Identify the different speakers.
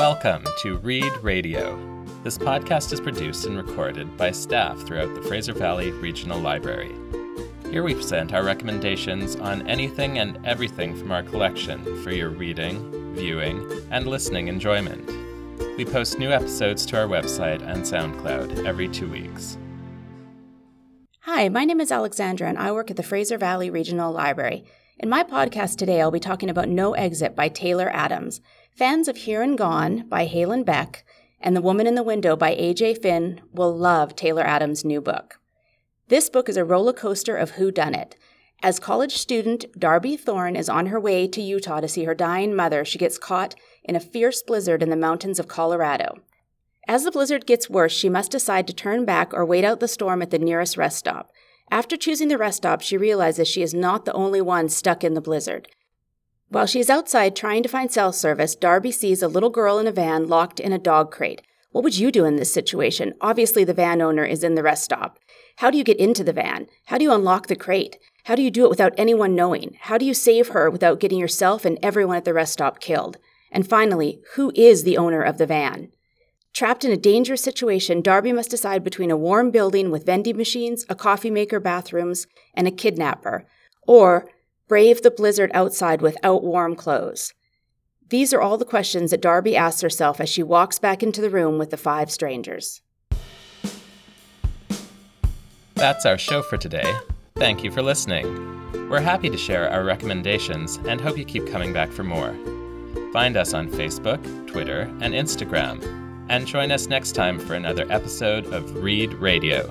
Speaker 1: Welcome to Read Radio. This podcast is produced and recorded by staff throughout the Fraser Valley Regional Library. Here we present our recommendations on anything and everything from our collection for your reading, viewing, and listening enjoyment. We post new episodes to our website and SoundCloud every two weeks.
Speaker 2: Hi, my name is Alexandra and I work at the Fraser Valley Regional Library. In my podcast today, I'll be talking about No Exit by Taylor Adams. Fans of Here and Gone by Haylen Beck and The Woman in the Window by A.J. Finn will love Taylor Adams' new book. This book is a roller coaster of who done it. As college student Darby Thorne is on her way to Utah to see her dying mother, she gets caught in a fierce blizzard in the mountains of Colorado. As the blizzard gets worse, she must decide to turn back or wait out the storm at the nearest rest stop. After choosing the rest stop, she realizes she is not the only one stuck in the blizzard. While she is outside trying to find cell service, Darby sees a little girl in a van locked in a dog crate. What would you do in this situation? Obviously, the van owner is in the rest stop. How do you get into the van? How do you unlock the crate? How do you do it without anyone knowing? How do you save her without getting yourself and everyone at the rest stop killed? And finally, who is the owner of the van? Trapped in a dangerous situation, Darby must decide between a warm building with vending machines, a coffee maker, bathrooms, and a kidnapper, or brave the blizzard outside without warm clothes. These are all the questions that Darby asks herself as she walks back into the room with the five strangers.
Speaker 1: That's our show for today. Thank you for listening. We're happy to share our recommendations and hope you keep coming back for more. Find us on Facebook, Twitter, and Instagram and join us next time for another episode of Read Radio.